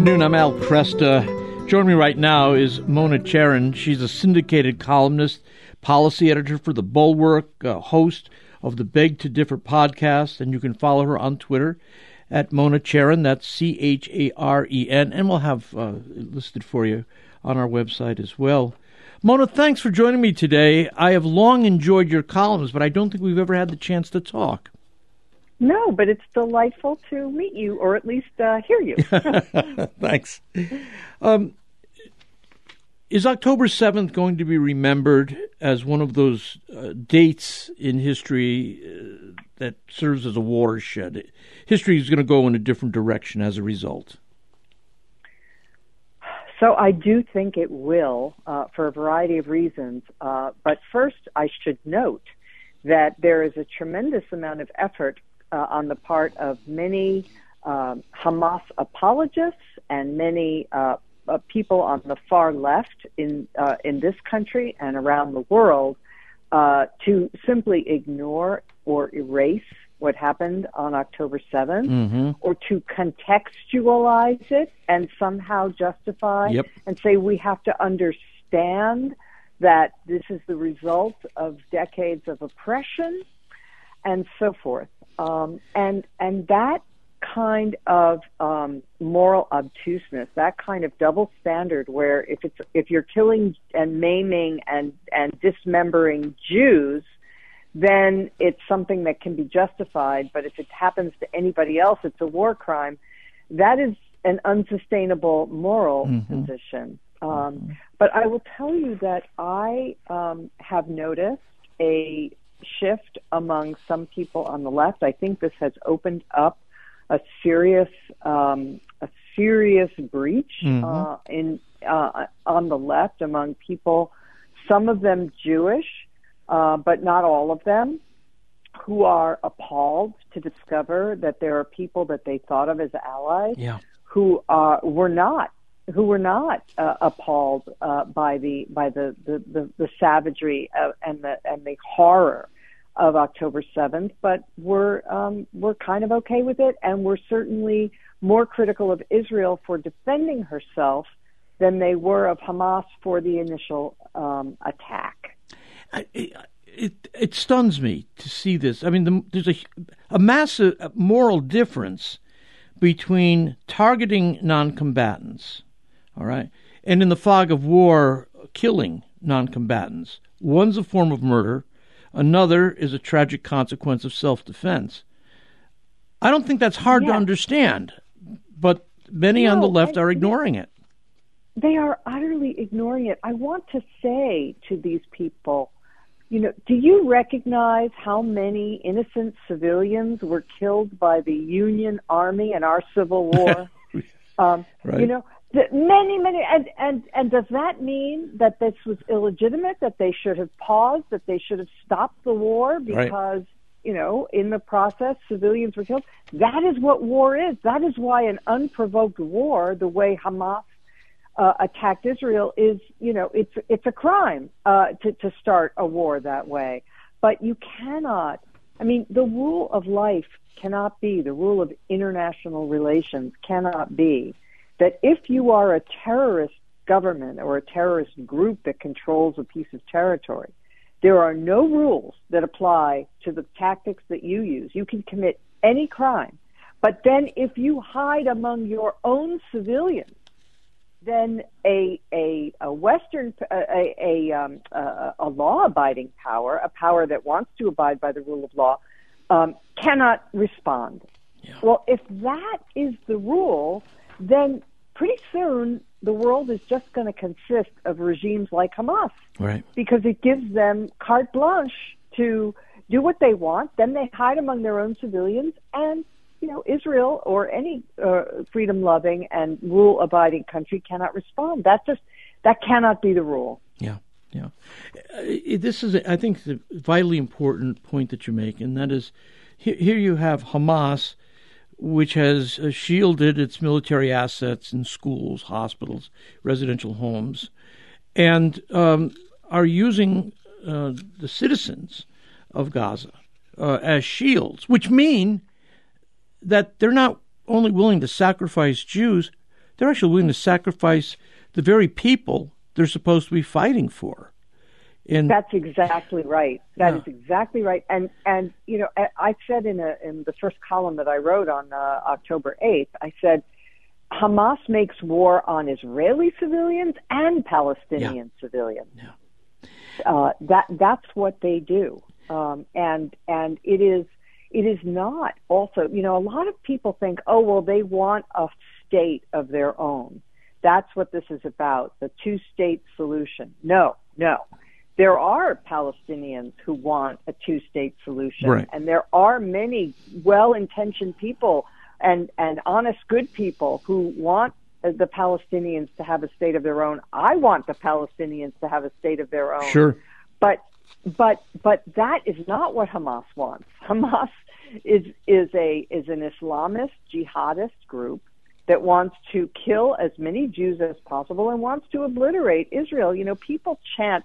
afternoon. I'm Al Kresta. Joining me right now is Mona Charen. She's a syndicated columnist, policy editor for The Bulwark, host of the Beg to Differ podcast, and you can follow her on Twitter at Mona Charen. That's C H A R E N, and we'll have uh, listed for you on our website as well. Mona, thanks for joining me today. I have long enjoyed your columns, but I don't think we've ever had the chance to talk. No, but it's delightful to meet you, or at least uh, hear you. Thanks. Um, is October 7th going to be remembered as one of those uh, dates in history uh, that serves as a watershed? History is going to go in a different direction as a result. So I do think it will, uh, for a variety of reasons. Uh, but first, I should note that there is a tremendous amount of effort uh, on the part of many um, Hamas apologists and many uh, uh, people on the far left in uh, in this country and around the world uh, to simply ignore or erase what happened on October 7th mm-hmm. or to contextualize it and somehow justify yep. and say we have to understand that this is the result of decades of oppression and so forth. Um, and and that kind of um, moral obtuseness, that kind of double standard, where if it's if you're killing and maiming and and dismembering Jews, then it's something that can be justified. But if it happens to anybody else, it's a war crime. That is an unsustainable moral mm-hmm. position. Um, mm-hmm. But I will tell you that I um, have noticed a shift among some people on the left. I think this has opened up a serious um, a serious breach mm-hmm. uh, in uh, on the left among people, some of them Jewish, uh, but not all of them, who are appalled to discover that there are people that they thought of as allies yeah. who uh, were not who were not uh, appalled uh, by the by the the, the, the savagery of, and the and the horror of October 7th, but we're um, we're kind of okay with it, and we're certainly more critical of Israel for defending herself than they were of Hamas for the initial um, attack. It, it, it stuns me to see this. I mean, the, there's a a massive moral difference between targeting non-combatants, all right, and in the fog of war, killing non-combatants. One's a form of murder Another is a tragic consequence of self defense. I don't think that's hard to understand, but many no, on the left I, are ignoring it. They are utterly ignoring it. I want to say to these people, you know, do you recognize how many innocent civilians were killed by the Union Army in our Civil War? um, right. You know, Many, many, and, and, and does that mean that this was illegitimate, that they should have paused, that they should have stopped the war because, right. you know, in the process, civilians were killed? That is what war is. That is why an unprovoked war, the way Hamas uh, attacked Israel, is, you know, it's, it's a crime uh, to, to start a war that way. But you cannot, I mean, the rule of life cannot be, the rule of international relations cannot be that if you are a terrorist government or a terrorist group that controls a piece of territory, there are no rules that apply to the tactics that you use. You can commit any crime. But then if you hide among your own civilians, then a a, a Western a a, um, a, a law-abiding power, a power that wants to abide by the rule of law, um, cannot respond. Yeah. Well, if that is the rule, then pretty soon the world is just going to consist of regimes like Hamas. Right. Because it gives them carte blanche to do what they want. Then they hide among their own civilians, and you know Israel or any uh, freedom-loving and rule-abiding country cannot respond. That just that cannot be the rule. Yeah. Yeah, uh, this is, I think, a vitally important point that you make, and that is, here you have Hamas which has uh, shielded its military assets in schools, hospitals, residential homes, and um, are using uh, the citizens of Gaza uh, as shields, which mean that they're not only willing to sacrifice Jews, they're actually willing to sacrifice the very people they're supposed to be fighting for. And that's exactly right. That yeah. is exactly right. And and you know, I said in a in the first column that I wrote on uh, October eighth, I said Hamas makes war on Israeli civilians and Palestinian yeah. civilians. Yeah. Uh, that that's what they do, um, and and it is it is not also you know a lot of people think oh well they want a state of their own. That's what this is about the two state solution. No, no there are Palestinians who want a two state solution. Right. And there are many well intentioned people and, and honest, good people who want the Palestinians to have a state of their own. I want the Palestinians to have a state of their own. Sure. But but but that is not what Hamas wants. Hamas is is a is an Islamist jihadist group that wants to kill as many Jews as possible and wants to obliterate Israel. You know, people chant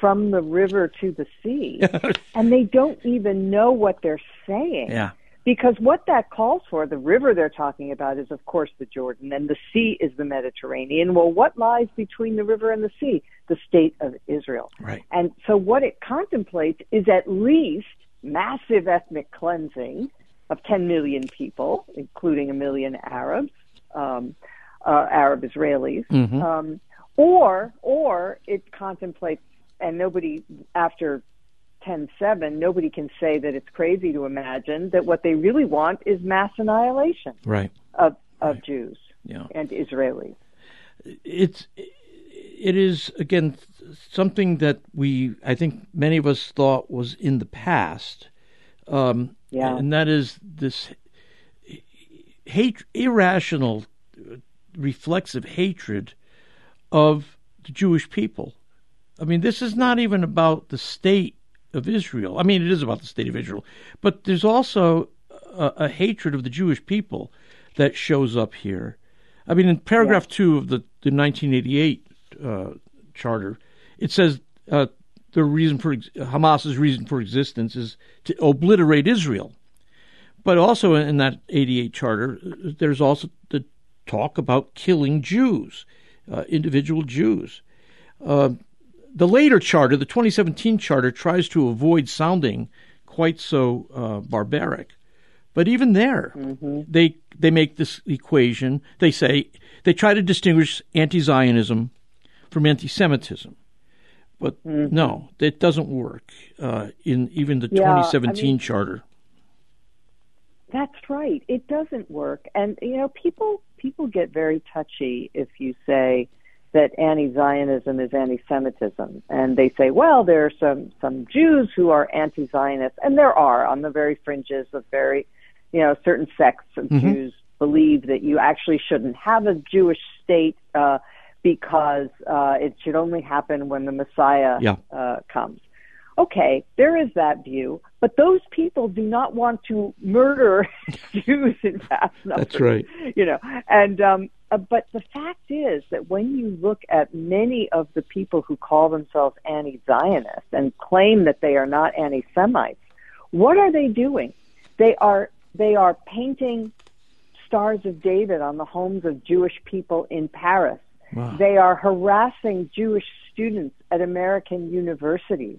from the river to the sea. and they don't even know what they're saying. Yeah. Because what that calls for, the river they're talking about is, of course, the Jordan, and the sea is the Mediterranean. Well, what lies between the river and the sea? The state of Israel. Right. And so what it contemplates is at least massive ethnic cleansing of 10 million people, including a million Arabs, um, uh, Arab Israelis, mm-hmm. um, or or it contemplates and nobody after 10-7, nobody can say that it's crazy to imagine that what they really want is mass annihilation right. of of right. Jews yeah. and Israelis. It's it is again something that we I think many of us thought was in the past. Um, yeah. and that is this hate irrational reflexive hatred of the Jewish people I mean, this is not even about the state of Israel. I mean, it is about the state of Israel, but there's also a, a hatred of the Jewish people that shows up here. I mean, in paragraph yeah. two of the, the 1988 uh, charter, it says uh, the reason for Hamas's reason for existence is to obliterate Israel. But also in that 88 charter, there's also the talk about killing Jews, uh, individual Jews. Uh, the later charter, the 2017 charter, tries to avoid sounding quite so uh, barbaric. But even there, mm-hmm. they they make this equation. They say they try to distinguish anti-Zionism from anti-Semitism, but mm-hmm. no, it doesn't work uh, in even the yeah, 2017 I mean, charter. That's right. It doesn't work, and you know, people people get very touchy if you say that anti-Zionism is anti-Semitism, and they say, well, there are some some Jews who are anti-Zionist, and there are on the very fringes of very, you know, certain sects of mm-hmm. Jews believe that you actually shouldn't have a Jewish state uh, because uh, it should only happen when the Messiah yeah. uh, comes. Okay, there is that view, but those people do not want to murder Jews in vast numbers. That's right. You know, and um, uh, but the fact is that when you look at many of the people who call themselves anti Zionists and claim that they are not anti-Semites, what are they doing? They are they are painting stars of David on the homes of Jewish people in Paris. Wow. They are harassing Jewish students at American universities.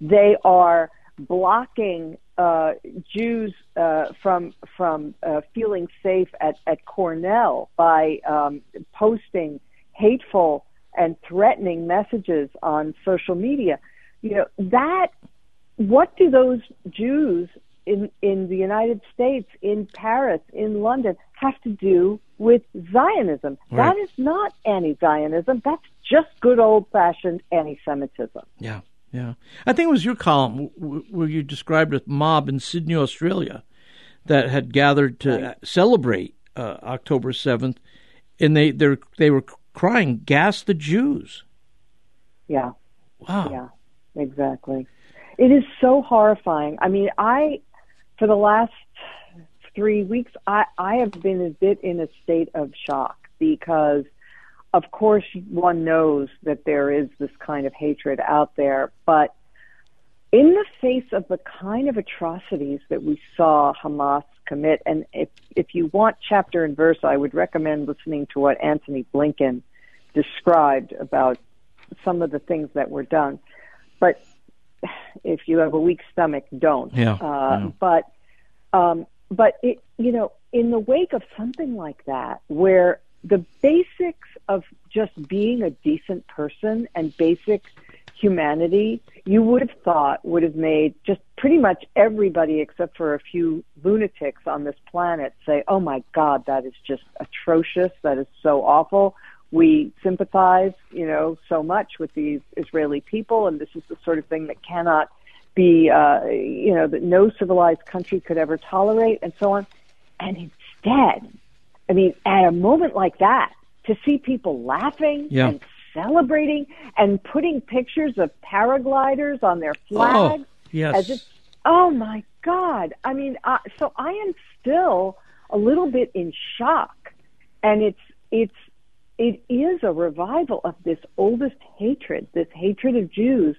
They are blocking uh, Jews uh, from from uh, feeling safe at, at Cornell by um, posting hateful and threatening messages on social media. You know that. What do those Jews in in the United States, in Paris, in London, have to do with Zionism? Right. That is not anti-Zionism. That's just good old-fashioned anti-Semitism. Yeah. Yeah, I think it was your column where you described a mob in Sydney, Australia, that had gathered to right. celebrate uh, October seventh, and they they they were crying, "Gas the Jews!" Yeah. Wow. Yeah. Exactly. It is so horrifying. I mean, I for the last three weeks, I I have been a bit in a state of shock because of course, one knows that there is this kind of hatred out there, but in the face of the kind of atrocities that we saw Hamas commit. And if if you want chapter and verse, I would recommend listening to what Antony Blinken described about some of the things that were done. But if you have a weak stomach, don't. Yeah. Uh. But um, but it, you know, in the wake of something like that, where the basics of just being a decent person and basic humanity, you would have thought would have made just pretty much everybody except for a few lunatics on this planet say, "Oh my God, that is just atrocious. That is so awful." We sympathize, you know, so much with these Israeli people, and this is the sort of thing that cannot be, uh, you know, that no civilized country could ever tolerate, and so on. And instead, I mean, at a moment like that, to see people laughing yeah. and celebrating and putting pictures of paragliders on their flags. Oh, yes. As if, oh my God. I mean, uh, so I am still a little bit in shock. And it's, it's, it is a revival of this oldest hatred, this hatred of Jews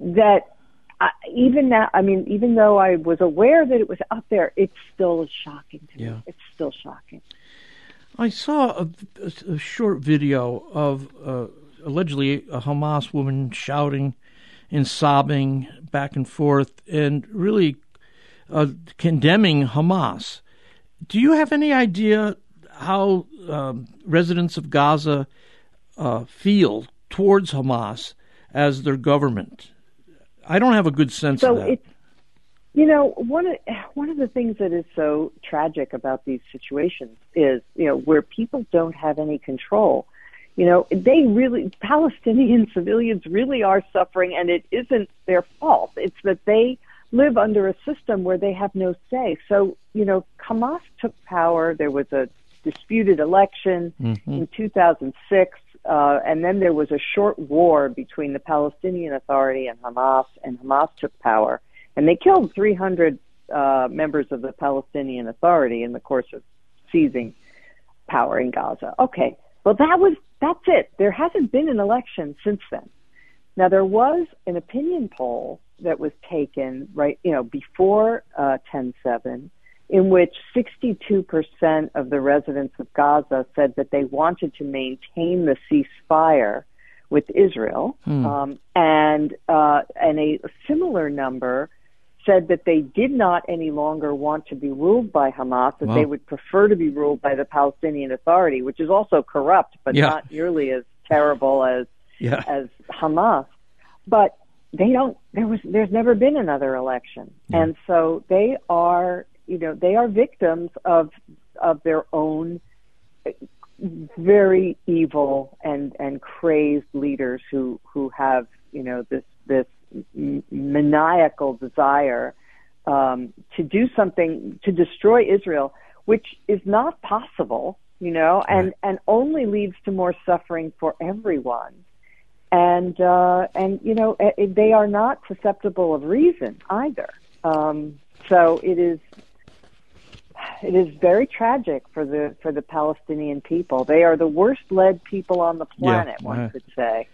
that I, even now, I mean, even though I was aware that it was up there, it's still shocking to yeah. me. It's still shocking. I saw a, a, a short video of uh, allegedly a Hamas woman shouting and sobbing back and forth and really uh, condemning Hamas. Do you have any idea how um, residents of Gaza uh, feel towards Hamas as their government? I don't have a good sense so of that. It's, you know, one of one of the things that is so tragic about these situations is, you know, where people don't have any control. You know, they really Palestinian civilians really are suffering, and it isn't their fault. It's that they live under a system where they have no say. So, you know, Hamas took power. There was a disputed election mm-hmm. in 2006. Uh, and then there was a short war between the Palestinian Authority and Hamas, and Hamas took power. And they killed 300 uh, members of the Palestinian Authority in the course of seizing power in Gaza. Okay, well that was that's it. There hasn't been an election since then. Now there was an opinion poll that was taken right, you know, before uh, 10/7 in which 62% of the residents of Gaza said that they wanted to maintain the ceasefire with Israel, hmm. um, and uh, and a similar number said that they did not any longer want to be ruled by Hamas, that wow. they would prefer to be ruled by the Palestinian Authority, which is also corrupt, but yeah. not nearly as terrible as yeah. as Hamas. But they don't. There was. There's never been another election, yeah. and so they are you know they are victims of of their own very evil and and crazed leaders who who have you know this this maniacal desire um, to do something to destroy Israel, which is not possible, you know, and right. and only leads to more suffering for everyone. And uh, and you know they are not susceptible of reason either. Um, so it is it is very tragic for the for the Palestinian people. They are the worst led people on the planet, yeah, one uh, could say.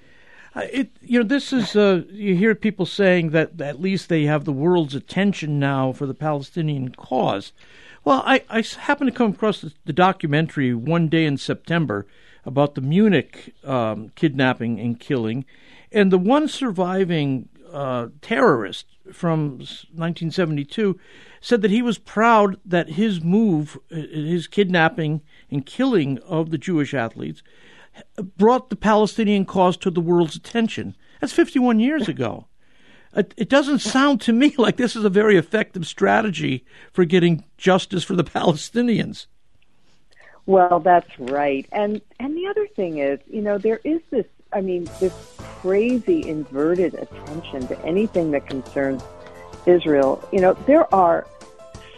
It you know this is uh, you hear people saying that at least they have the world's attention now for the Palestinian cause. Well, I, I happened to come across the, the documentary one day in September about the Munich um, kidnapping and killing, and the one surviving uh, terrorist from 1972 said that he was proud that his move, his kidnapping and killing of the Jewish athletes, brought the Palestinian cause to the world's attention. That's 51 years ago. It doesn't sound to me like this is a very effective strategy for getting justice for the Palestinians. Well, that's right. And and the other thing is, you know, there is this I mean, this crazy inverted attention to anything that concerns Israel. You know, there are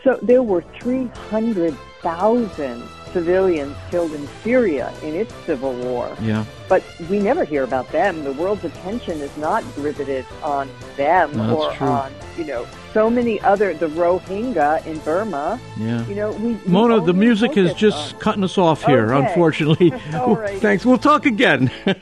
so there were 300,000 civilians killed in Syria in its civil war. Yeah. But we never hear about them. The world's attention is not riveted on them no, or true. on, you know, so many other the Rohingya in Burma. Yeah. You know, we, we Mona, the music is just on. cutting us off here, Okay. unfortunately. All right. Thanks. We'll talk again.